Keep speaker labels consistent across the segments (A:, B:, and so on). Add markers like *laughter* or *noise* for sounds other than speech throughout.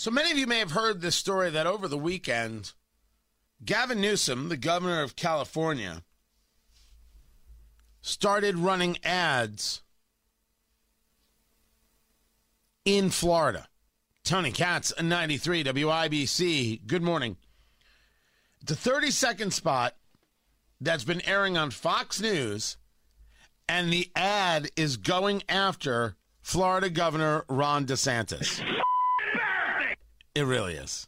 A: So many of you may have heard this story that over the weekend, Gavin Newsom, the governor of California, started running ads in Florida. Tony Katz, 93 WIBC. Good morning. It's a 30 second spot that's been airing on Fox News, and the ad is going after Florida Governor Ron DeSantis. It really is.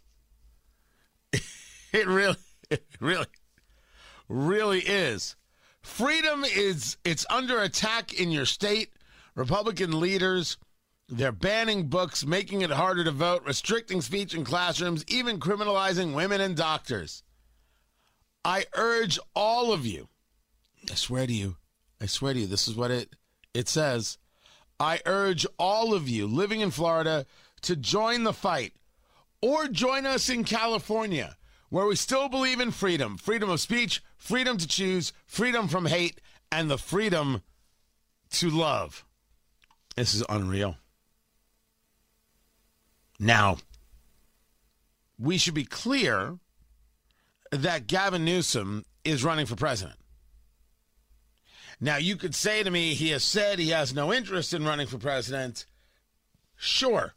A: *laughs* It really, it *laughs* really, really is. Freedom is it's under attack in your state. Republican leaders, they're banning books, making it harder to vote, restricting speech in classrooms, even criminalizing women and doctors. I urge all of you. I swear to you. I swear to you this is what it it says. I urge all of you living in Florida to join the fight or join us in California where we still believe in freedom freedom of speech, freedom to choose, freedom from hate, and the freedom to love. This is unreal. Now, we should be clear that Gavin Newsom is running for president. Now, you could say to me, he has said he has no interest in running for president. Sure.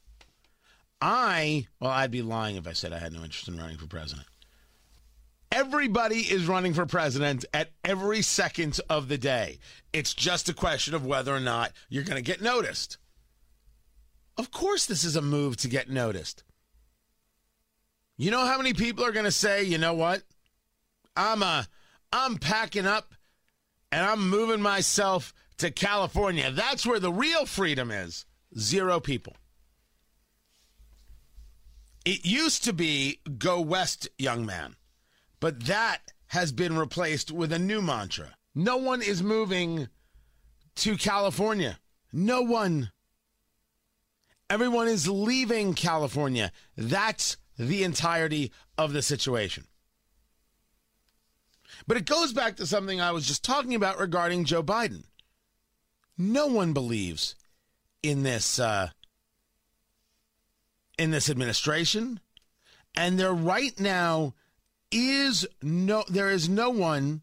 A: I, well, I'd be lying if I said I had no interest in running for president. Everybody is running for president at every second of the day. It's just a question of whether or not you're going to get noticed. Of course, this is a move to get noticed. You know how many people are going to say, you know what? I'm uh, I'm packing up and I'm moving myself to California. That's where the real freedom is. Zero people. It used to be go west, young man. But that has been replaced with a new mantra. No one is moving to California. No one. Everyone is leaving California. That's the entirety of the situation. But it goes back to something I was just talking about regarding Joe Biden. No one believes in this uh, in this administration, and there right now is no there is no one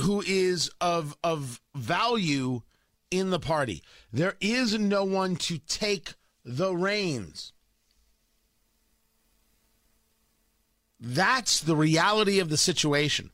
A: who is of of value in the party. There is no one to take the reins. That's the reality of the situation.